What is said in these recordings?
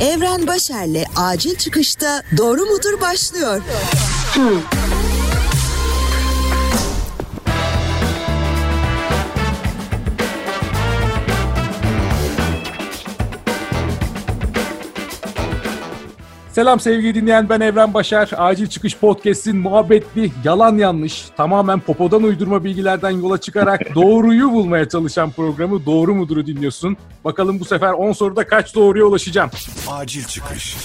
Evren Başer'le acil çıkışta doğru mudur başlıyor. Selam sevgili dinleyen ben Evren Başar. Acil Çıkış Podcast'in muhabbetli, yalan yanlış, tamamen popodan uydurma bilgilerden yola çıkarak doğruyu bulmaya çalışan programı Doğru Mudur'u dinliyorsun. Bakalım bu sefer 10 soruda kaç doğruya ulaşacağım. Acil çıkış.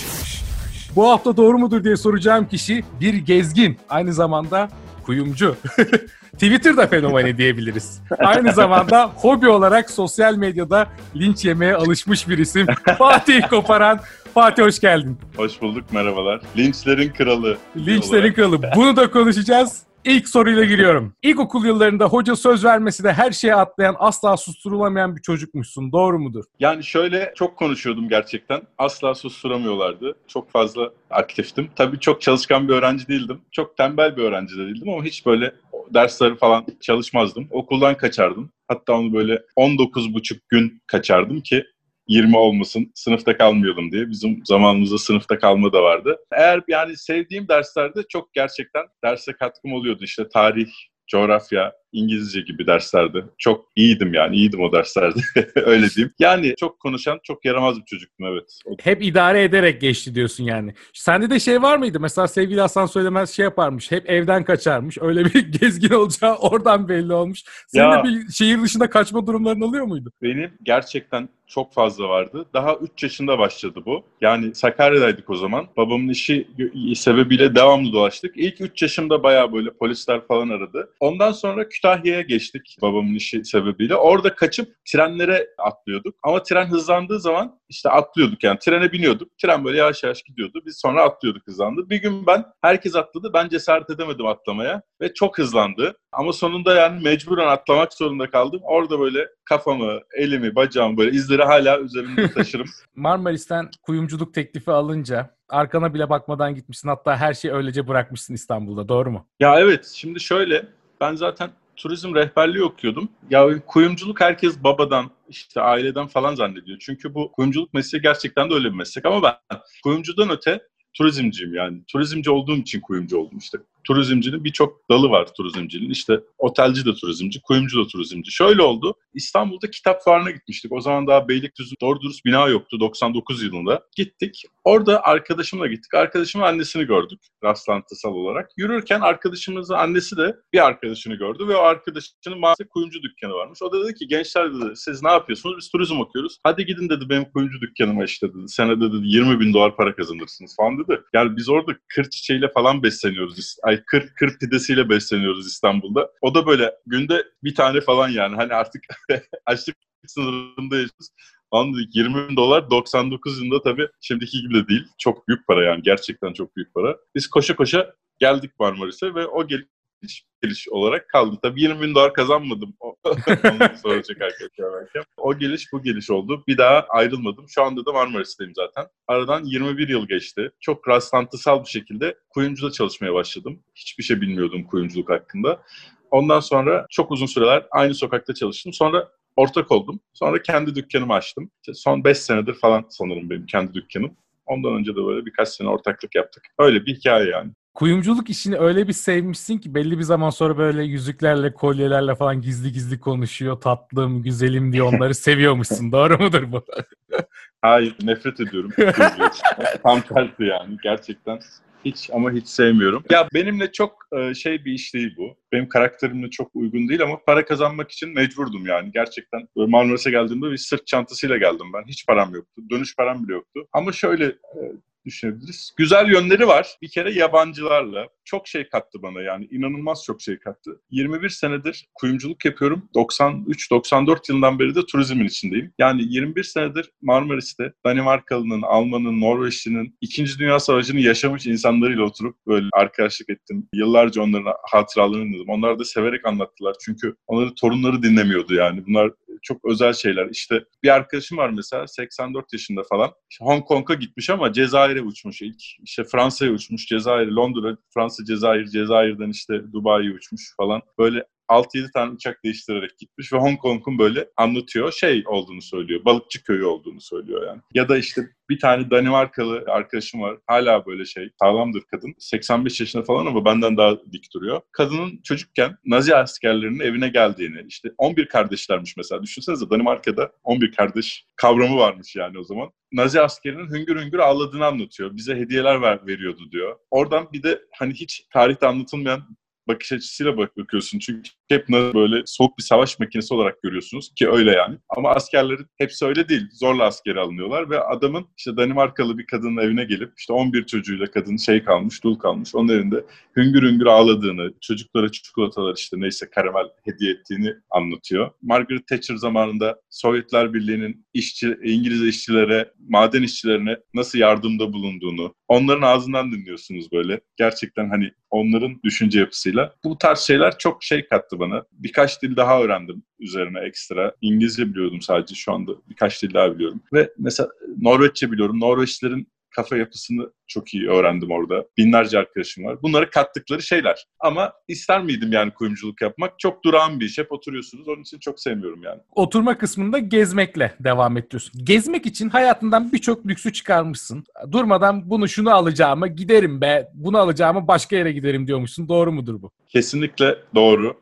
Bu hafta doğru mudur diye soracağım kişi bir gezgin. Aynı zamanda kuyumcu. Twitter'da fenomeni diyebiliriz. Aynı zamanda hobi olarak sosyal medyada linç yemeye alışmış bir isim. Fatih Koparan. Fatih hoş geldin. Hoş bulduk, merhabalar. Linçlerin kralı. Linçlerin kralı. Bunu da konuşacağız. İlk soruyla giriyorum. İlkokul yıllarında hoca söz vermesi de her şeye atlayan, asla susturulamayan bir çocukmuşsun. Doğru mudur? Yani şöyle çok konuşuyordum gerçekten. Asla susturamıyorlardı. Çok fazla aktiftim. Tabii çok çalışkan bir öğrenci değildim. Çok tembel bir öğrenci de değildim ama hiç böyle dersleri falan çalışmazdım. Okuldan kaçardım. Hatta onu böyle 19,5 gün kaçardım ki 20 olmasın, sınıfta kalmayalım diye. Bizim zamanımızda sınıfta kalma da vardı. Eğer yani sevdiğim derslerde çok gerçekten derse katkım oluyordu. İşte tarih, coğrafya, İngilizce gibi derslerde. Çok iyiydim yani, iyiydim o derslerde. Öyle diyeyim. Yani çok konuşan, çok yaramaz bir çocuktum evet. Hep idare ederek geçti diyorsun yani. Sende de şey var mıydı? Mesela sevgili Hasan Söylemez şey yaparmış. Hep evden kaçarmış. Öyle bir gezgin olacağı oradan belli olmuş. Senin Ya. de bir şehir dışında kaçma durumların oluyor muydu? Benim gerçekten çok fazla vardı. Daha 3 yaşında başladı bu. Yani Sakarya'daydık o zaman. Babamın işi sebebiyle devamlı dolaştık. İlk 3 yaşımda bayağı böyle polisler falan aradı. Ondan sonra Kütahya'ya geçtik babamın işi sebebiyle. Orada kaçıp trenlere atlıyorduk. Ama tren hızlandığı zaman işte atlıyorduk yani. Trene biniyorduk. Tren böyle yavaş yavaş gidiyordu. Biz sonra atlıyorduk hızlandı. Bir gün ben, herkes atladı. Ben cesaret edemedim atlamaya. Ve çok hızlandı. Ama sonunda yani mecburen atlamak zorunda kaldım. Orada böyle kafamı, elimi, bacağımı böyle izleri hala üzerimde taşırım. Marmaris'ten kuyumculuk teklifi alınca arkana bile bakmadan gitmişsin. Hatta her şeyi öylece bırakmışsın İstanbul'da. Doğru mu? Ya evet şimdi şöyle ben zaten turizm rehberliği okuyordum. Ya kuyumculuk herkes babadan işte aileden falan zannediyor. Çünkü bu kuyumculuk mesleği gerçekten de öyle bir meslek ama ben kuyumcudan öte turizmciyim yani. Turizmci olduğum için kuyumcu oldum işte. Turizmcinin birçok dalı var turizmcinin. İşte otelci de turizmci, kuyumcu da turizmci. Şöyle oldu. İstanbul'da kitap fuarına gitmiştik. O zaman daha Beylikdüzü doğru dürüst bina yoktu 99 yılında. Gittik. Orada arkadaşımla gittik. Arkadaşımın annesini gördük rastlantısal olarak. Yürürken arkadaşımızın annesi de bir arkadaşını gördü ve o arkadaşının maalesef kuyumcu dükkanı varmış. O da dedi ki gençler dedi siz ne yapıyorsunuz? Biz turizm okuyoruz. Hadi gidin dedi benim kuyumcu dükkanıma işte dedi. Senede dedi 20 bin dolar para kazanırsınız falan dedi. Yani biz orada kır çiçeğiyle falan besleniyoruz. Ay kır, kır pidesiyle besleniyoruz İstanbul'da. O da böyle günde bir tane falan yani. Hani artık açlık sınırında yaşıyoruz. Lan dedik 20 bin dolar 99 yılında tabii şimdiki gibi de değil. Çok büyük para yani gerçekten çok büyük para. Biz koşa koşa geldik Marmaris'e ve o geliş geliş olarak kaldı. Tabii 20 bin dolar kazanmadım. O- Onu soracak arkadaşlar. O geliş bu geliş oldu. Bir daha ayrılmadım. Şu anda da Marmaris'teyim zaten. Aradan 21 yıl geçti. Çok rastlantısal bir şekilde kuyumcuda çalışmaya başladım. Hiçbir şey bilmiyordum kuyumculuk hakkında. Ondan sonra çok uzun süreler aynı sokakta çalıştım. Sonra ortak oldum. Sonra kendi dükkanımı açtım. İşte son 5 senedir falan sanırım benim kendi dükkanım. Ondan önce de böyle birkaç sene ortaklık yaptık. Öyle bir hikaye yani. Kuyumculuk işini öyle bir sevmişsin ki belli bir zaman sonra böyle yüzüklerle, kolyelerle falan gizli gizli konuşuyor. Tatlım, güzelim diye onları seviyormuşsun. Doğru mudur bu? Hayır nefret ediyorum. Tam tersi yani gerçekten. Hiç ama hiç sevmiyorum. Ya benimle çok e, şey bir iş değil bu. Benim karakterimle çok uygun değil ama para kazanmak için mecburdum yani. Gerçekten Marmaris'e geldiğimde bir sırt çantasıyla geldim ben. Hiç param yoktu. Dönüş param bile yoktu. Ama şöyle e, düşünebiliriz. Güzel yönleri var. Bir kere yabancılarla çok şey kattı bana yani inanılmaz çok şey kattı. 21 senedir kuyumculuk yapıyorum. 93-94 yılından beri de turizmin içindeyim. Yani 21 senedir Marmaris'te Danimarkalı'nın, Alman'ın, Norveçli'nin 2. Dünya Savaşı'nı yaşamış insanlarıyla oturup böyle arkadaşlık ettim. Yıllarca onların hatıralarını dinledim. Onlar da severek anlattılar. Çünkü onların torunları dinlemiyordu yani. Bunlar çok özel şeyler. İşte bir arkadaşım var mesela 84 yaşında falan. Hong Kong'a gitmiş ama Cezayir'e uçmuş ilk. İşte Fransa'ya uçmuş, Cezayir, Londra, Fransa, Cezayir, Cezayir'den işte Dubai'ye uçmuş falan. Böyle 6-7 tane uçak değiştirerek gitmiş ve Hong Kong'un böyle anlatıyor. Şey olduğunu söylüyor. Balıkçı köyü olduğunu söylüyor yani. Ya da işte bir tane Danimarkalı arkadaşım var. Hala böyle şey sağlamdır kadın. 85 yaşında falan ama benden daha dik duruyor. Kadının çocukken Nazi askerlerinin evine geldiğini, işte 11 kardeşlermiş mesela. Düşünsenize Danimarka'da 11 kardeş kavramı varmış yani o zaman. Nazi askerinin hüngür hüngür ağladığını anlatıyor. Bize hediyeler ver, veriyordu diyor. Oradan bir de hani hiç tarihte anlatılmayan bakış açısıyla bakıyorsun. Çünkü hep böyle soğuk bir savaş makinesi olarak görüyorsunuz ki öyle yani. Ama askerlerin hepsi öyle değil. Zorla askere alınıyorlar ve adamın işte Danimarkalı bir kadının evine gelip işte 11 çocuğuyla kadın şey kalmış, dul kalmış. Onun evinde hüngür hüngür ağladığını, çocuklara çikolatalar işte neyse karamel hediye ettiğini anlatıyor. Margaret Thatcher zamanında Sovyetler Birliği'nin işçi, İngiliz işçilere, maden işçilerine nasıl yardımda bulunduğunu, onların ağzından dinliyorsunuz böyle. Gerçekten hani onların düşünce yapısıyla. Bu tarz şeyler çok şey kattı bana. Birkaç dil daha öğrendim üzerine ekstra. İngilizce biliyordum sadece şu anda. Birkaç dil daha biliyorum. Ve mesela Norveççe biliyorum. Norveçlilerin kafa yapısını çok iyi öğrendim orada. Binlerce arkadaşım var. Bunları kattıkları şeyler. Ama ister miydim yani kuyumculuk yapmak? Çok durağan bir iş. Hep oturuyorsunuz. Onun için çok sevmiyorum yani. Oturma kısmında gezmekle devam ediyorsun. Gezmek için hayatından birçok lüksü çıkarmışsın. Durmadan bunu şunu alacağıma giderim be, bunu alacağıma başka yere giderim diyormuşsun. Doğru mudur bu? Kesinlikle doğru.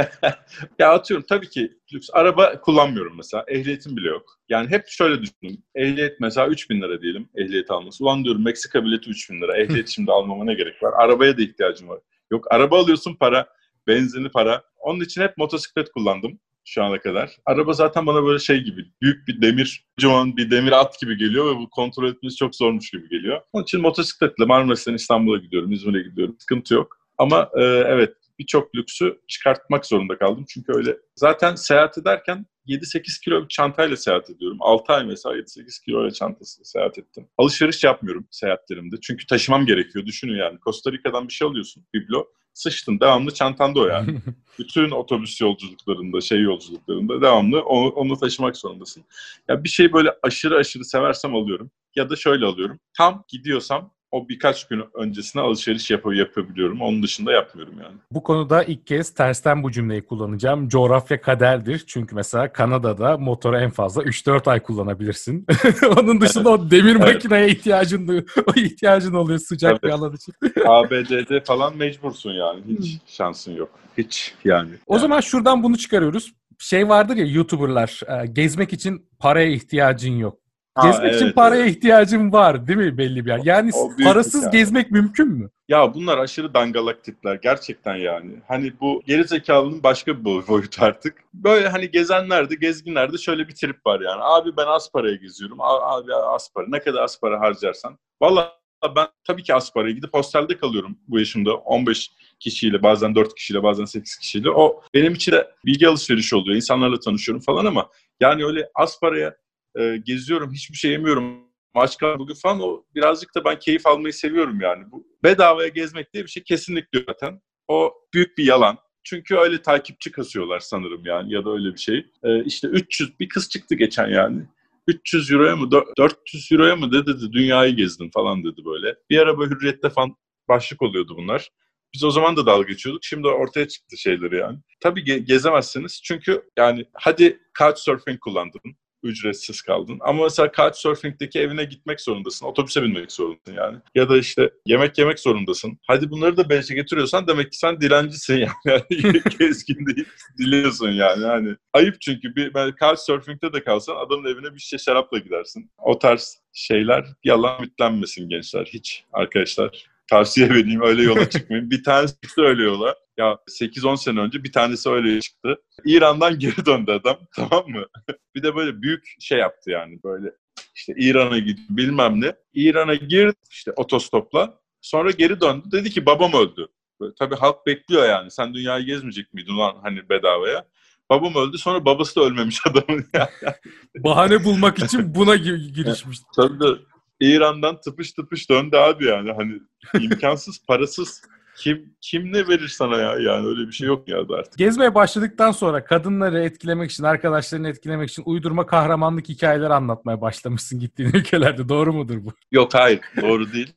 ya atıyorum tabii ki lüks araba kullanmıyorum mesela. Ehliyetim bile yok. Yani hep şöyle düşündüm. Ehliyet mesela 3000 lira diyelim ehliyet alması. Ulan diyorum Meksika bileti 3000 lira. Ehliyet şimdi almama ne gerek var? Arabaya da ihtiyacım var. Yok araba alıyorsun para, benzini para. Onun için hep motosiklet kullandım şu ana kadar. Araba zaten bana böyle şey gibi, büyük bir demir, kocaman bir demir at gibi geliyor ve bu kontrol etmesi çok zormuş gibi geliyor. Onun için motosikletle Marmaris'ten İstanbul'a gidiyorum, İzmir'e gidiyorum. Sıkıntı yok. Ama e, evet birçok lüksü çıkartmak zorunda kaldım. Çünkü öyle zaten seyahat ederken 7-8 kilo bir çantayla seyahat ediyorum. 6 ay mesela 7-8 kilo ile çantası seyahat ettim. Alışveriş yapmıyorum seyahatlerimde. Çünkü taşımam gerekiyor. Düşünün yani. Costa Rica'dan bir şey alıyorsun. Biblo. Sıçtın. Devamlı çantanda o yani. Bütün otobüs yolculuklarında, şey yolculuklarında devamlı onu, onu taşımak zorundasın. Ya bir şey böyle aşırı aşırı seversem alıyorum. Ya da şöyle alıyorum. Tam gidiyorsam o birkaç gün öncesine alışveriş yap yapabiliyorum. Onun dışında yapmıyorum yani. Bu konuda ilk kez tersten bu cümleyi kullanacağım. Coğrafya kaderdir. Çünkü mesela Kanada'da motoru en fazla 3-4 ay kullanabilirsin. Onun dışında o demir evet. makineye ihtiyacın o ihtiyacın oluyor sıcak Tabii. bir alan için. ABD'de falan mecbursun yani. Hiç hmm. şansın yok. Hiç yani. O yani. zaman şuradan bunu çıkarıyoruz. Şey vardır ya YouTuber'lar e, gezmek için paraya ihtiyacın yok. Gezmek evet, için paraya evet. ihtiyacım var değil mi belli bir yer? Yani parasız yani. gezmek mümkün mü? Ya bunlar aşırı dangalak tipler gerçekten yani. Hani bu geri zekalının başka bir boyutu artık. Böyle hani gezenlerde, gezginlerde şöyle bir trip var yani. Abi ben az paraya geziyorum. Abi az para. Ne kadar az para harcarsan. Valla ben tabii ki az paraya gidip hostelde kalıyorum bu yaşımda. 15 kişiyle, bazen 4 kişiyle, bazen 8 kişiyle. O benim için de bilgi alışverişi oluyor. İnsanlarla tanışıyorum falan ama yani öyle az paraya e, geziyorum, hiçbir şey yemiyorum, maç bugün falan o birazcık da ben keyif almayı seviyorum yani. Bu bedavaya gezmek diye bir şey kesinlikle zaten. O büyük bir yalan. Çünkü öyle takipçi kasıyorlar sanırım yani ya da öyle bir şey. Ee, işte 300 bir kız çıktı geçen yani. 300 euroya mı 400 euroya mı dedi, dedi dünyayı gezdim falan dedi böyle. Bir ara böyle hürriyette falan başlık oluyordu bunlar. Biz o zaman da dalga geçiyorduk. Şimdi ortaya çıktı şeyleri yani. Tabii ge- gezemezsiniz. Çünkü yani hadi couchsurfing kullandın ücretsiz kaldın. Ama mesela Couchsurfing'deki evine gitmek zorundasın. Otobüse binmek zorundasın yani. Ya da işte yemek yemek zorundasın. Hadi bunları da bence getiriyorsan demek ki sen dilencisin yani. yani gezgin değil. Diliyorsun yani. Hani ayıp çünkü bir ben Couchsurfing'de de kalsan adamın evine bir şişe şarapla gidersin. O tarz şeyler yalan mitlenmesin gençler. Hiç arkadaşlar tavsiye vereyim öyle yola çıkmayın. bir tanesi çıktı öyle yola. Ya 8-10 sene önce bir tanesi öyle çıktı. İran'dan geri döndü adam tamam mı? bir de böyle büyük şey yaptı yani böyle işte İran'a gidiyor bilmem ne. İran'a girdi işte otostopla. Sonra geri döndü. Dedi ki babam öldü. Böyle, tabii halk bekliyor yani. Sen dünyayı gezmeyecek miydin lan hani bedavaya? Babam öldü sonra babası da ölmemiş adamın. Bahane bulmak için buna girişmiş. tabii de İran'dan tıpış tıpış döndü abi yani. Hani imkansız, parasız kim kim ne verir sana ya? Yani öyle bir şey yok ya artık. Gezmeye başladıktan sonra kadınları etkilemek için, arkadaşlarını etkilemek için uydurma kahramanlık hikayeler anlatmaya başlamışsın gittiğin ülkelerde. Doğru mudur bu? Yok hayır. Doğru değil.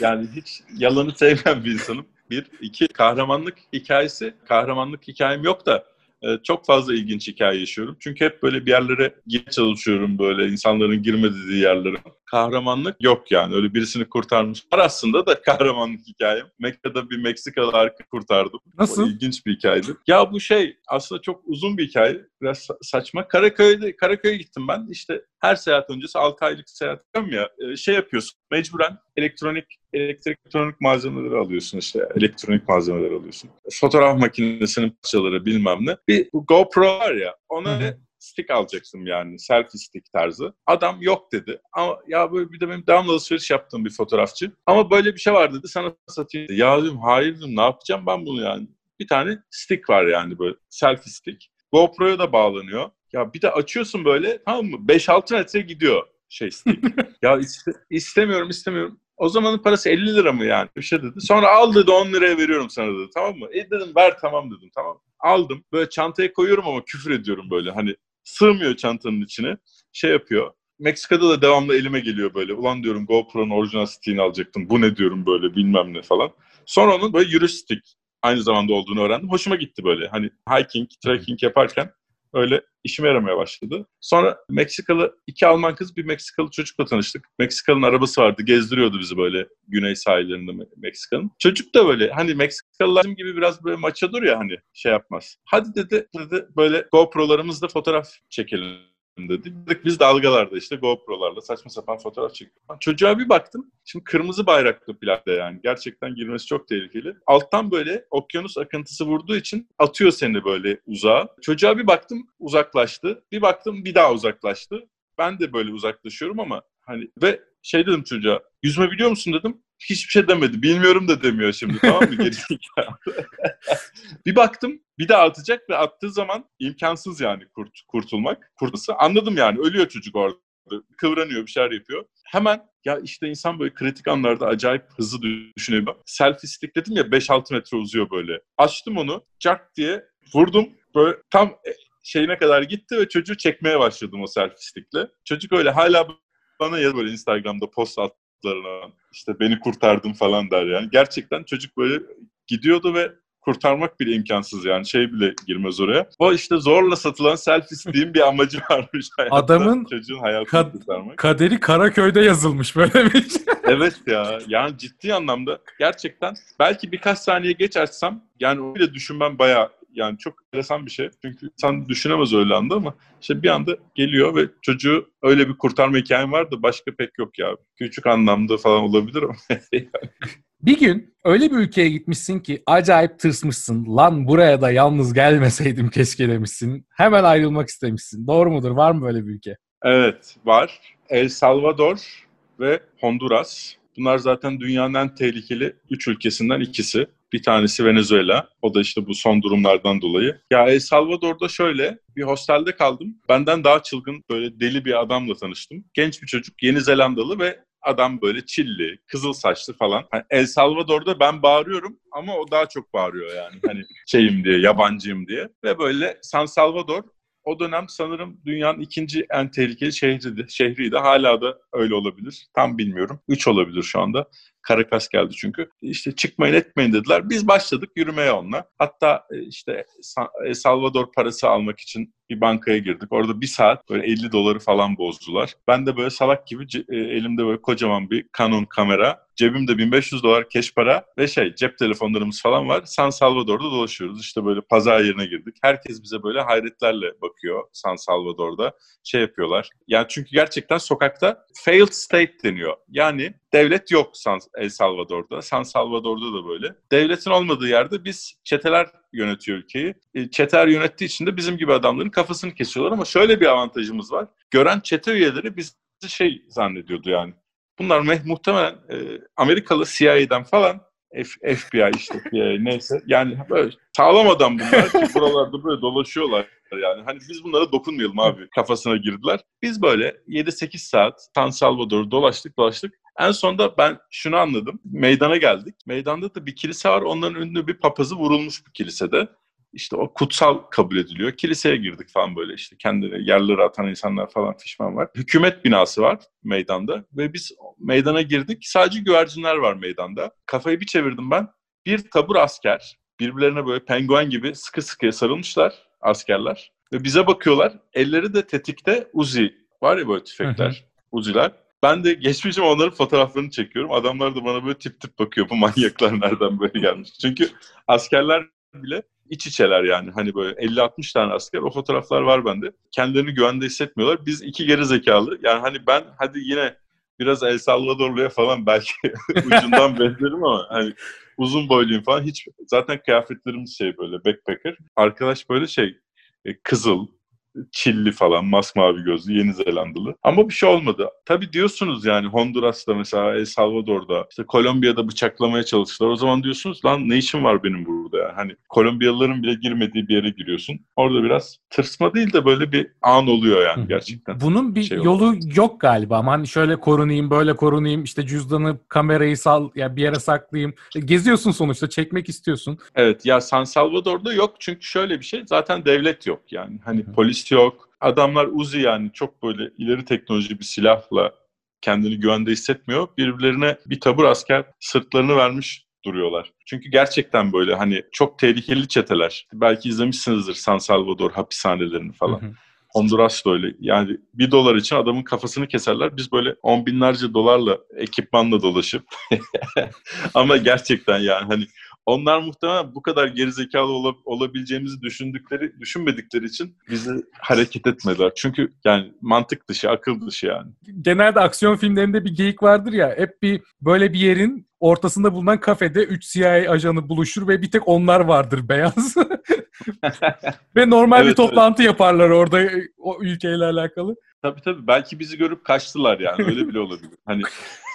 Yani hiç yalanı sevmeyen bir insanım. Bir, iki kahramanlık hikayesi. Kahramanlık hikayem yok da e, çok fazla ilginç hikaye yaşıyorum. Çünkü hep böyle bir yerlere girmeye çalışıyorum böyle insanların girmediği yerlere. Kahramanlık yok yani. Öyle birisini kurtarmış. Var aslında da kahramanlık hikayem. Mekke'de bir Meksikalı arka kurtardım. Nasıl? O ilginç bir hikayeydi. Ya bu şey aslında çok uzun bir hikaye. Biraz saçma. Karaköy'de Karaköy'e gittim ben. İşte her seyahat öncesi 6 aylık seyahat ya. E, şey yapıyorsun. Mecburen elektronik elektronik malzemeleri alıyorsun işte. Elektronik malzemeler alıyorsun. Fotoğraf makinesinin parçaları bilmem ne. Bir GoPro var ya ona Hı-hı stick alacaksın yani selfie stick tarzı. Adam yok dedi. Ama ya böyle bir de benim devamlı alışveriş yaptığım bir fotoğrafçı. Ama böyle bir şey var dedi sana satayım. Dedi. Ya dedim hayır dedim ne yapacağım ben bunu yani. Bir tane stick var yani böyle selfie stick. GoPro'ya da bağlanıyor. Ya bir de açıyorsun böyle tamam mı? 5-6 metre gidiyor şey stick. ya iste, istemiyorum istemiyorum. O zamanın parası 50 lira mı yani? Bir şey dedi. Sonra al dedi 10 liraya veriyorum sana dedi. Tamam mı? E dedim ver tamam dedim tamam. Aldım. Böyle çantaya koyuyorum ama küfür ediyorum böyle. Hani sığmıyor çantanın içine. Şey yapıyor. Meksika'da da devamlı elime geliyor böyle. Ulan diyorum GoPro'nun orijinal stick'ini alacaktım. Bu ne diyorum böyle bilmem ne falan. Sonra onun böyle yürüyüş stick aynı zamanda olduğunu öğrendim. Hoşuma gitti böyle. Hani hiking, trekking yaparken öyle işime yaramaya başladı. Sonra Meksikalı iki Alman kız bir Meksikalı çocukla tanıştık. Meksikalı'nın arabası vardı. Gezdiriyordu bizi böyle güney sahillerinde Meksika'nın. Çocuk da böyle hani Meksikalılar gibi biraz böyle maçadır ya hani şey yapmaz. Hadi dedi, dedi böyle GoPro'larımızla fotoğraf çekelim dedi. Biz dalgalarda işte GoPro'larla saçma sapan fotoğraf çekiyoruz. Çocuğa bir baktım. Şimdi kırmızı bayraklı plakta yani. Gerçekten girmesi çok tehlikeli. Alttan böyle okyanus akıntısı vurduğu için atıyor seni böyle uzağa. Çocuğa bir baktım uzaklaştı. Bir baktım bir daha uzaklaştı. Ben de böyle uzaklaşıyorum ama hani ve şey dedim çocuğa yüzme biliyor musun dedim. Hiçbir şey demedi. Bilmiyorum da demiyor şimdi tamam mı? bir baktım bir daha atacak ve attığı zaman imkansız yani kurt, kurtulmak. Kurtulsa anladım yani ölüyor çocuk orada. Kıvranıyor bir şeyler yapıyor. Hemen ya işte insan böyle kritik anlarda acayip hızlı düşünüyor. Selfie stick dedim ya 5-6 metre uzuyor böyle. Açtım onu çak diye vurdum. Böyle tam e, şeyine kadar gitti ve çocuğu çekmeye başladım o selfie stickle. Çocuk öyle hala bana ya böyle Instagram'da post atlarına işte beni kurtardım falan der yani. Gerçekten çocuk böyle gidiyordu ve kurtarmak bile imkansız yani şey bile girmez oraya. O işte zorla satılan selfie bir amacı varmış hayatta. Adamın çocuğun hayatını kad- kurtarmak. kaderi Karaköy'de yazılmış böyle bir şey. evet ya yani ciddi anlamda gerçekten belki birkaç saniye geç açsam yani o bile düşünmem bayağı yani çok enteresan bir şey. Çünkü insan düşünemez öyle anda ama işte bir anda geliyor ve çocuğu öyle bir kurtarma hikayem var da başka pek yok ya. Küçük anlamda falan olabilir ama. bir gün öyle bir ülkeye gitmişsin ki acayip tırsmışsın. Lan buraya da yalnız gelmeseydim keşke demişsin. Hemen ayrılmak istemişsin. Doğru mudur? Var mı böyle bir ülke? Evet var. El Salvador ve Honduras. Bunlar zaten dünyanın en tehlikeli üç ülkesinden ikisi. Bir tanesi Venezuela. O da işte bu son durumlardan dolayı. Ya El Salvador'da şöyle bir hostelde kaldım. Benden daha çılgın böyle deli bir adamla tanıştım. Genç bir çocuk, Yeni Zelandalı ve adam böyle çilli, kızıl saçlı falan. Hani El Salvador'da ben bağırıyorum ama o daha çok bağırıyor yani. Hani şeyim diye, yabancıyım diye. Ve böyle San Salvador o dönem sanırım dünyanın ikinci en tehlikeli şehriydi. Şehriydi. Hala da öyle olabilir. Tam bilmiyorum. Üç olabilir şu anda. Karakas geldi çünkü. İşte çıkmayın etmeyin dediler. Biz başladık yürümeye onunla. Hatta e, işte Salvador parası almak için bir bankaya girdik. Orada bir saat böyle 50 doları falan bozdular. Ben de böyle salak gibi e, elimde böyle kocaman bir Canon kamera Cebimde 1500 dolar keş para ve şey cep telefonlarımız falan var. San Salvador'da dolaşıyoruz. İşte böyle pazar yerine girdik. Herkes bize böyle hayretlerle bakıyor San Salvador'da. Şey yapıyorlar. Yani çünkü gerçekten sokakta failed state deniyor. Yani devlet yok San El Salvador'da. San Salvador'da da böyle. Devletin olmadığı yerde biz çeteler yönetiyor ülkeyi. E, çeteler yönettiği için de bizim gibi adamların kafasını kesiyorlar ama şöyle bir avantajımız var. Gören çete üyeleri bizi şey zannediyordu yani Bunlar muhtemelen e, Amerikalı CIA'den falan F, FBI işte FBI neyse. Yani böyle sağlam adam bunlar ki buralarda böyle dolaşıyorlar yani. Hani biz bunlara dokunmayalım abi kafasına girdiler. Biz böyle 7-8 saat San Salvador dolaştık dolaştık. En sonunda ben şunu anladım. Meydana geldik. Meydanda da bir kilise var. Onların ünlü bir papazı vurulmuş bu kilisede işte o kutsal kabul ediliyor. Kiliseye girdik falan böyle işte kendine yerlere atan insanlar falan fişman var. Hükümet binası var meydanda ve biz meydana girdik. Sadece güvercinler var meydanda. Kafayı bir çevirdim ben. bir tabur asker birbirlerine böyle penguen gibi sıkı sıkıya sarılmışlar askerler. Ve bize bakıyorlar. Elleri de tetikte Uzi var ya böyle tüfekler, Uzi'ler. Ben de geçmişim onların fotoğraflarını çekiyorum. Adamlar da bana böyle tip tip bakıyor. Bu manyaklar nereden böyle gelmiş? Çünkü askerler bile iç içeler yani. Hani böyle 50-60 tane asker o fotoğraflar var bende. Kendilerini güvende hissetmiyorlar. Biz iki geri zekalı. Yani hani ben hadi yine biraz El Salvadorlu'ya falan belki ucundan benzerim ama hani uzun boyluyum falan hiç zaten kıyafetlerimiz şey böyle backpacker. Arkadaş böyle şey e, kızıl, çilli falan, masmavi gözlü, Yeni Zelandalı. Ama bir şey olmadı. Tabii diyorsunuz yani Honduras'ta mesela, El Salvador'da, işte Kolombiya'da bıçaklamaya çalıştılar. O zaman diyorsunuz lan ne işim var benim burada yani. Hani Kolombiyalıların bile girmediği bir yere giriyorsun. Orada biraz tırsma değil de böyle bir an oluyor yani gerçekten. Bunun bir Şey yolu yok galiba. Hani şöyle korunayım, böyle korunayım, işte cüzdanı, kamerayı sal, ya yani bir yere saklayayım. Geziyorsun sonuçta, çekmek istiyorsun. Evet ya San Salvador'da yok çünkü şöyle bir şey zaten devlet yok yani. Hani polis yok. Adamlar Uzi yani çok böyle ileri teknoloji bir silahla kendini güvende hissetmiyor. Birbirlerine bir tabur asker sırtlarını vermiş duruyorlar. Çünkü gerçekten böyle hani çok tehlikeli çeteler. Belki izlemişsinizdir San Salvador hapishanelerini falan. Hı hı. Honduras da öyle. Yani bir dolar için adamın kafasını keserler. Biz böyle on binlerce dolarla ekipmanla dolaşıp ama gerçekten yani hani onlar muhtemelen bu kadar gerizekalı ol, olabileceğimizi düşündükleri, düşünmedikleri için bizi hareket etmediler. Çünkü yani mantık dışı, akıl dışı yani. Genelde aksiyon filmlerinde bir geyik vardır ya. Hep bir böyle bir yerin ortasında bulunan kafede 3 CIA ajanı buluşur ve bir tek onlar vardır beyaz. ve normal evet, bir toplantı evet. yaparlar orada o ülkeyle alakalı. Tabii tabii. Belki bizi görüp kaçtılar yani. Öyle bile olabilir. Hani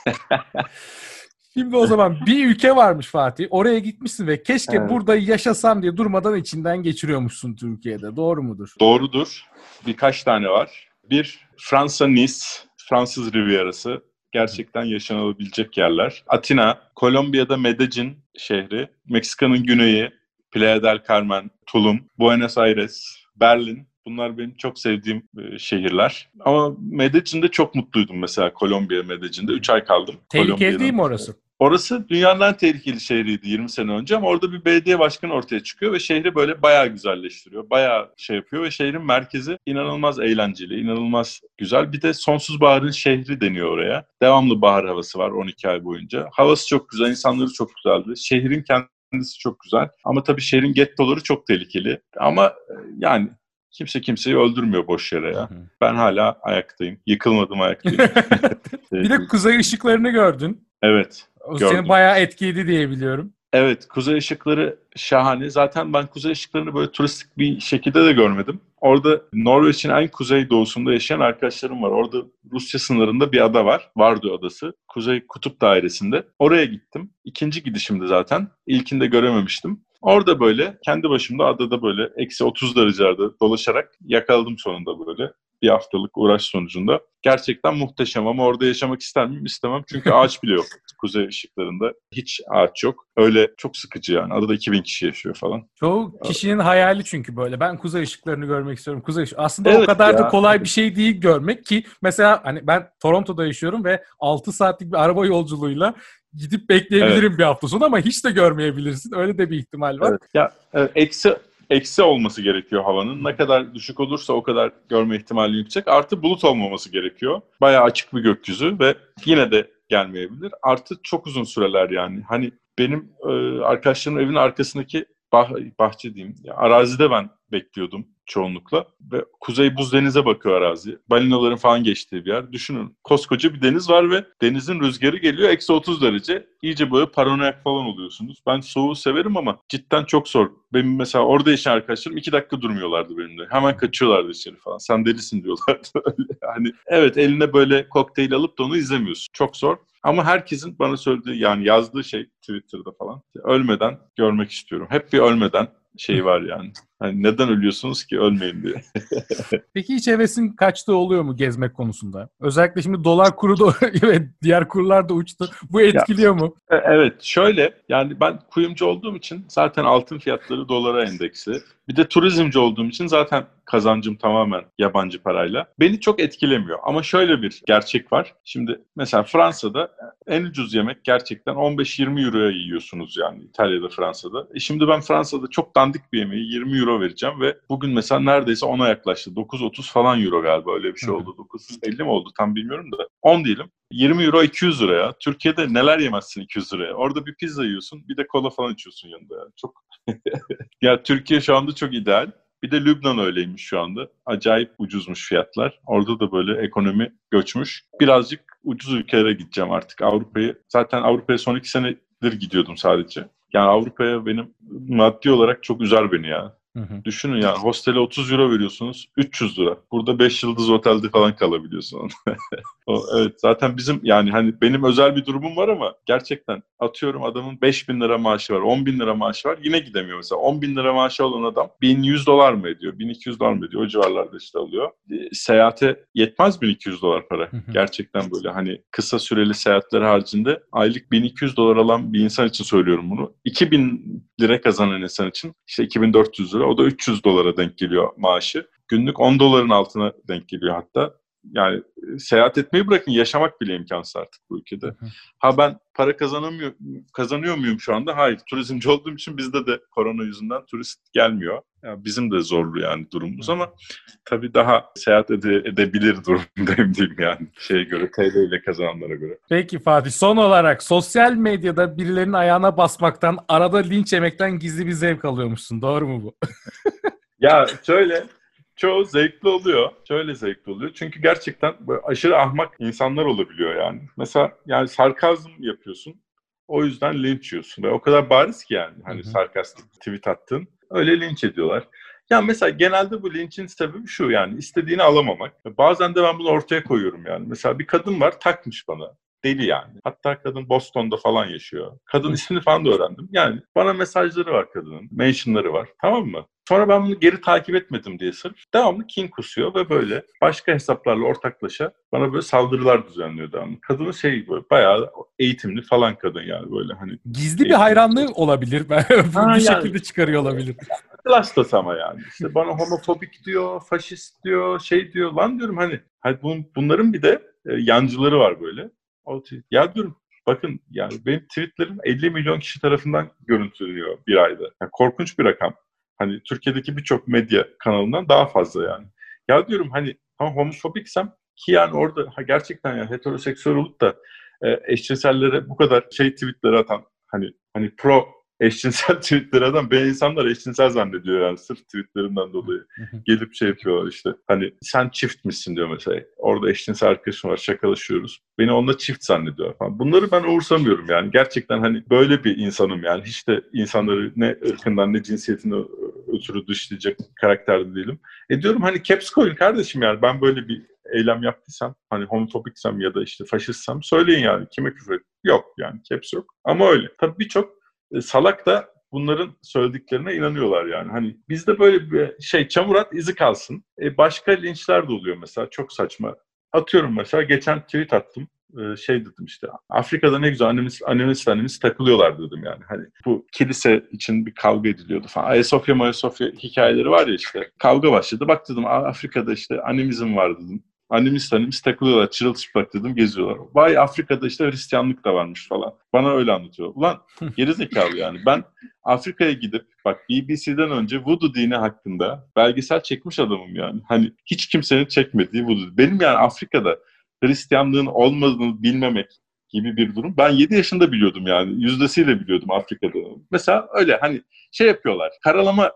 Şimdi o zaman bir ülke varmış Fatih. Oraya gitmişsin ve keşke evet. burada yaşasam diye durmadan içinden geçiriyormuşsun Türkiye'de. Doğru mudur? Doğrudur. Birkaç tane var. Bir Fransa Nice, Fransız Rivierası. Gerçekten yaşanabilecek yerler. Atina, Kolombiya'da Medellin şehri, Meksika'nın güneyi, Playa del Carmen, Tulum, Buenos Aires, Berlin, Bunlar benim çok sevdiğim e, şehirler. Ama Medellin'de çok mutluydum mesela Kolombiya Medellin'de. 3 ay kaldım. Tehlikeli değil mi orası? Orası dünyanın en tehlikeli şehriydi 20 sene önce ama orada bir belediye başkanı ortaya çıkıyor ve şehri böyle bayağı güzelleştiriyor. Bayağı şey yapıyor ve şehrin merkezi inanılmaz eğlenceli, inanılmaz güzel. Bir de sonsuz baharın şehri deniyor oraya. Devamlı bahar havası var 12 ay boyunca. Havası çok güzel, insanları çok güzeldi. Şehrin kendisi çok güzel. Ama tabii şehrin gettoları çok tehlikeli. Ama e, yani Kimse kimseyi öldürmüyor boş yere ya. Ben hala ayaktayım. Yıkılmadım ayaktayım. bir de kuzey ışıklarını gördün. Evet. O gördüm. seni bayağı etkiledi diye biliyorum. Evet, kuzey ışıkları şahane. Zaten ben kuzey ışıklarını böyle turistik bir şekilde de görmedim. Orada Norveç'in en kuzey doğusunda yaşayan arkadaşlarım var. Orada Rusya sınırında bir ada var. Vardı adası. Kuzey Kutup Dairesi'nde. Oraya gittim. İkinci gidişimdi zaten. İlkinde görememiştim. Orada böyle kendi başımda adada böyle eksi 30 derecelerde dolaşarak yakaladım sonunda böyle bir haftalık uğraş sonucunda. Gerçekten muhteşem ama orada yaşamak ister miyim? İstemem. Çünkü ağaç bile yok kuzey ışıklarında. Hiç ağaç yok. Öyle çok sıkıcı yani. Adada 2000 kişi yaşıyor falan. Çoğu kişinin hayali çünkü böyle. Ben kuzey ışıklarını görmek istiyorum. Kuzey ışık. Aslında evet o kadar ya. da kolay bir şey değil görmek ki mesela hani ben Toronto'da yaşıyorum ve 6 saatlik bir araba yolculuğuyla gidip bekleyebilirim evet. bir hafta sonu ama hiç de görmeyebilirsin. Öyle de bir ihtimal var. Evet. Ya evet, eksi eksi olması gerekiyor havanın. Ne kadar düşük olursa o kadar görme ihtimali yüksek. Artı bulut olmaması gerekiyor. Bayağı açık bir gökyüzü ve yine de gelmeyebilir. Artı çok uzun süreler yani. Hani benim e, arkadaşlarımın evinin arkasındaki bah, bahçe diyeyim. Ya, arazide ben bekliyordum çoğunlukla. Ve kuzey buz denize bakıyor arazi. Balinaların falan geçtiği bir yer. Düşünün koskoca bir deniz var ve denizin rüzgarı geliyor eksi 30 derece. İyice böyle paranoyak falan oluyorsunuz. Ben soğuğu severim ama cidden çok zor. Benim mesela orada yaşayan arkadaşlarım iki dakika durmuyorlardı benimle. Hemen kaçıyorlardı içeri falan. Sen delisin diyorlardı. hani evet eline böyle kokteyl alıp da onu izlemiyorsun. Çok zor. Ama herkesin bana söylediği yani yazdığı şey Twitter'da falan. Ölmeden görmek istiyorum. Hep bir ölmeden şey var yani. Hani neden ölüyorsunuz ki ölmeyin diye. Peki hiç hevesin kaçtığı oluyor mu gezmek konusunda? Özellikle şimdi dolar kuru da ve diğer kurlar da uçtu. Bu etkiliyor ya, mu? E, evet şöyle yani ben kuyumcu olduğum için zaten altın fiyatları dolara endeksi. Bir de turizmci olduğum için zaten kazancım tamamen yabancı parayla. Beni çok etkilemiyor ama şöyle bir gerçek var. Şimdi mesela Fransa'da en ucuz yemek gerçekten 15-20 euroya yiyorsunuz yani İtalya'da, Fransa'da. E şimdi ben Fransa'da çok dandik bir yemeği 20 euro vereceğim ve bugün mesela neredeyse 10'a yaklaştı. 9.30 falan euro galiba öyle bir şey oldu. 9.50 mi oldu tam bilmiyorum da. 10 diyelim. 20 euro 200 liraya. Türkiye'de neler yemezsin 200 liraya. Orada bir pizza yiyorsun bir de kola falan içiyorsun yanında. Yani. Çok ya Türkiye şu anda çok ideal. Bir de Lübnan öyleymiş şu anda. Acayip ucuzmuş fiyatlar. Orada da böyle ekonomi göçmüş. Birazcık ucuz ülkelere gideceğim artık Avrupa'yı. Zaten Avrupa'ya son iki senedir gidiyordum sadece. Yani Avrupa'ya benim maddi olarak çok üzer beni ya. Hı hı. Düşünün ya hostele 30 euro veriyorsunuz 300 lira. Burada 5 yıldız otelde falan kalabiliyorsun. o, evet zaten bizim yani hani benim özel bir durumum var ama gerçekten atıyorum adamın 5 bin lira maaşı var 10 bin lira maaşı var yine gidemiyor mesela. 10 bin lira maaşı olan adam 1100 dolar mı ediyor 1200 dolar mı ediyor o civarlarda işte alıyor. E, seyahate yetmez 1200 dolar para. gerçekten böyle hani kısa süreli seyahatler haricinde aylık 1200 dolar alan bir insan için söylüyorum bunu. 2000 lira kazanan insan için işte 2400 lira lira. O da 300 dolara denk geliyor maaşı. Günlük 10 doların altına denk geliyor hatta. Yani e, seyahat etmeyi bırakın yaşamak bile imkansız artık bu ülkede. Ha ben para kazanamıyor kazanıyor muyum şu anda? Hayır. Turizmci olduğum için bizde de korona yüzünden turist gelmiyor. Yani bizim de zorlu yani durumumuz ama tabii daha seyahat ede- edebilir durumdayım diyeyim yani şeye göre TL ile kazananlara göre. Peki Fatih son olarak sosyal medyada birilerinin ayağına basmaktan arada linç yemekten gizli bir zevk alıyormuşsun. Doğru mu bu? ya şöyle çoğu zevkli oluyor. Şöyle zevkli oluyor. Çünkü gerçekten aşırı ahmak insanlar olabiliyor yani. Mesela yani sarkazm yapıyorsun. O yüzden linç yiyorsun. Ve o kadar bariz ki yani hani sarkastik tweet attın. Öyle linç ediyorlar. Ya mesela genelde bu linçin sebebi şu yani istediğini alamamak. Bazen de ben bunu ortaya koyuyorum yani. Mesela bir kadın var takmış bana. Deli yani. Hatta kadın Boston'da falan yaşıyor. Kadın ismini falan da öğrendim. Yani bana mesajları var kadının. Mentionları var. Tamam mı? Sonra ben bunu geri takip etmedim diye sırf devamlı kin kusuyor ve böyle başka hesaplarla ortaklaşa bana böyle saldırılar düzenliyor devamlı. Kadının şey böyle bayağı eğitimli falan kadın yani böyle hani. Gizli bir hayranlığı olabilir. Ben bir şekilde çıkarıyor olabilir. Klastas ama yani. İşte bana homofobik diyor, faşist diyor, şey diyor. Lan diyorum hani, hani bunların bir de e, yancıları var böyle. Ya diyorum bakın yani benim tweetlerim 50 milyon kişi tarafından görüntüleniyor bir ayda. Yani korkunç bir rakam. Hani Türkiye'deki birçok medya kanalından daha fazla yani. Ya diyorum hani tam homofobiksem ki yani orada ha gerçekten yani heteroseksüel olup da e, eşcinsellere bu kadar şey tweetleri atan hani hani pro eşcinsel tweetleri adam ben insanlar eşcinsel zannediyor yani sırf tweetlerinden dolayı. Gelip şey yapıyorlar işte hani sen çift misin diyor mesela. Orada eşcinsel arkadaşım var şakalaşıyoruz. Beni onunla çift zannediyor falan. Bunları ben umursamıyorum yani. Gerçekten hani böyle bir insanım yani. Hiç de insanları ne ırkından ne cinsiyetine ötürü dışlayacak karakterde değilim. E diyorum hani caps koyun kardeşim yani ben böyle bir eylem yaptıysam hani homofobiksem ya da işte faşistsem söyleyin yani kime küfür Yok yani caps yok. Ama öyle. Tabii birçok e, salak da bunların söylediklerine inanıyorlar yani. Hani bizde böyle bir şey çamurat izi kalsın. E başka linçler de oluyor mesela çok saçma. Atıyorum mesela geçen tweet attım. E, şey dedim işte Afrika'da ne güzel annemiz, annemiz annemiz takılıyorlar dedim yani. Hani bu kilise için bir kavga ediliyordu falan. Ayasofya Mayasofya hikayeleri var ya işte. Kavga başladı. Bak dedim Afrika'da işte animizm var dedim. Annemiz annemiz takılıyorlar çırılçıplak dedim geziyorlar. Vay Afrika'da işte Hristiyanlık da varmış falan. Bana öyle anlatıyor. Ulan gerizekalı yani. Ben Afrika'ya gidip bak BBC'den önce Voodoo dini hakkında belgesel çekmiş adamım yani. Hani hiç kimsenin çekmediği Voodoo. Benim yani Afrika'da Hristiyanlığın olmadığını bilmemek gibi bir durum. Ben 7 yaşında biliyordum yani. Yüzdesiyle biliyordum Afrika'da. Mesela öyle hani şey yapıyorlar. Karalama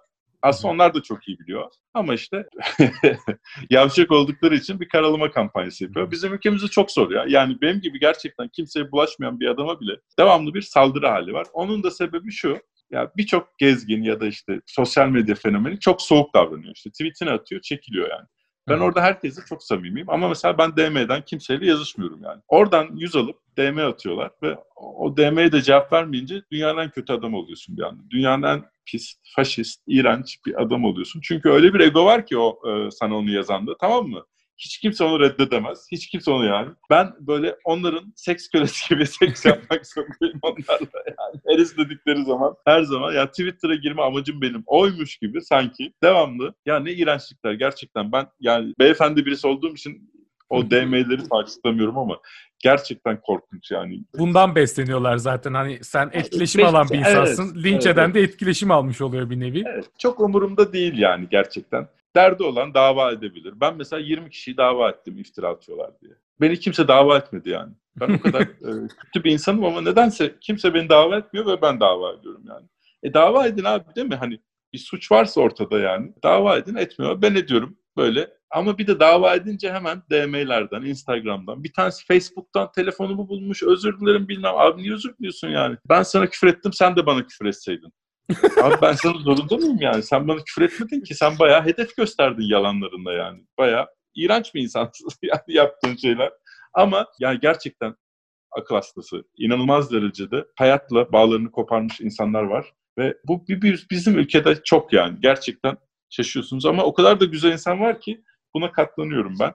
aslında onlar da çok iyi biliyor. Ama işte yavşak oldukları için bir karalama kampanyası yapıyor. Bizim ülkemizde çok zor ya. Yani benim gibi gerçekten kimseye bulaşmayan bir adama bile devamlı bir saldırı hali var. Onun da sebebi şu. Ya birçok gezgin ya da işte sosyal medya fenomeni çok soğuk davranıyor. İşte tweetini atıyor, çekiliyor yani. Ben orada herkese çok samimiyim ama mesela ben DM'den kimseyle yazışmıyorum yani. Oradan yüz alıp DM atıyorlar ve o DM'ye de cevap vermeyince dünyanın en kötü adamı oluyorsun bir anda. Dünyanın en pis, faşist, iğrenç bir adam oluyorsun. Çünkü öyle bir ego var ki o e, sana onu yazanda tamam mı? Hiç kimse onu reddedemez. Hiç kimse onu yani. Ben böyle onların seks kölesi gibi seks yapmak zorundayım onlarla yani. Her istedikleri zaman her zaman ya Twitter'a girme amacım benim oymuş gibi sanki devamlı. Ya ne iğrençlikler gerçekten ben yani beyefendi birisi olduğum için o DM'leri takiplamıyorum ama gerçekten korkunç yani. Bundan besleniyorlar zaten. Hani sen etkileşim evet, alan bir insansın. Evet, Linç evet, eden de etkileşim almış oluyor bir nevi. Evet, çok umurumda değil yani gerçekten. Derdi olan dava edebilir. Ben mesela 20 kişiyi dava ettim iftira atıyorlar diye. Beni kimse dava etmedi yani. Ben o kadar e, kötü bir insanım ama nedense kimse beni dava etmiyor ve ben dava ediyorum yani. E dava edin abi değil mi? Hani bir suç varsa ortada yani. Dava edin etmiyor. Ben ediyorum böyle. Ama bir de dava edince hemen DM'lerden, Instagram'dan. Bir tanesi Facebook'tan telefonumu bulmuş. Özür dilerim bilmem. Abi niye özür diliyorsun yani? Ben sana küfür ettim sen de bana küfür etseydin. Abi ben sana zorunda mıyım yani? Sen bana küfür etmedin ki. Sen bayağı hedef gösterdin yalanlarında yani. Bayağı iğrenç bir insansın yani yaptığın şeyler. Ama yani gerçekten akıl hastası. inanılmaz derecede hayatla bağlarını koparmış insanlar var. Ve bu bizim ülkede çok yani. Gerçekten şaşıyorsunuz ama o kadar da güzel insan var ki buna katlanıyorum ben.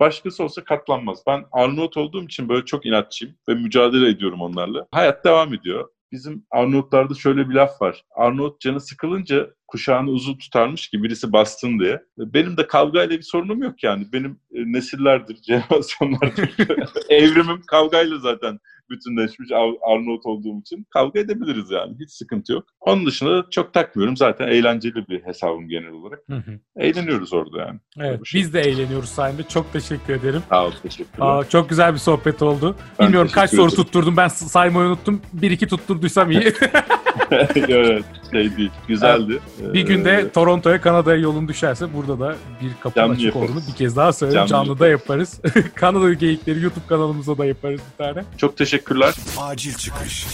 Başkası olsa katlanmaz. Ben Arnavut olduğum için böyle çok inatçıyım ve mücadele ediyorum onlarla. Hayat devam ediyor. Bizim Arnavutlarda şöyle bir laf var. Arnavut canı sıkılınca kuşağını uzun tutarmış ki birisi bastın diye. Benim de kavgayla bir sorunum yok yani. Benim e, nesillerdir, jenerasyonlardır. Evrimim kavgayla zaten bütünleşmiş Arnavut olduğum için kavga edebiliriz yani. Hiç sıkıntı yok. Onun dışında çok takmıyorum. Zaten eğlenceli bir hesabım genel olarak. Hı hı. Eğleniyoruz orada yani. Evet şey. biz de eğleniyoruz sayende. Çok teşekkür ederim. Sağ ol teşekkürler. Aa, çok güzel bir sohbet oldu. Ben Bilmiyorum kaç soru tutturdum. Ben saymayı unuttum. Bir iki tutturduysam iyi. evet şey değil. Güzeldi. Bir günde ee, Toronto'ya Kanada'ya yolun düşerse burada da bir kapı açık yaparız. olduğunu bir kez daha söyleyeyim. Canlı, Canlı da yaparız. Kanada geyikleri YouTube kanalımıza da yaparız bir tane. Çok teşekkürler. Acil çıkış.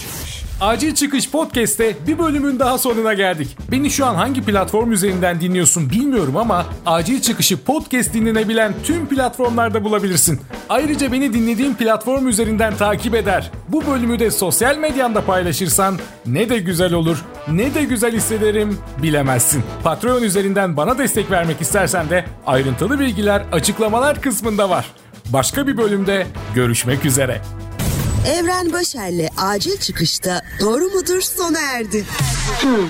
Acil Çıkış Podcast'te bir bölümün daha sonuna geldik. Beni şu an hangi platform üzerinden dinliyorsun bilmiyorum ama Acil Çıkış'ı podcast dinlenebilen tüm platformlarda bulabilirsin. Ayrıca beni dinlediğin platform üzerinden takip eder. Bu bölümü de sosyal medyanda paylaşırsan ne de güzel olur, ne de güzel hissederim bilemezsin. Patreon üzerinden bana destek vermek istersen de ayrıntılı bilgiler açıklamalar kısmında var. Başka bir bölümde görüşmek üzere. Evren Başer'le acil çıkışta doğru mudur sona erdi. Hmm.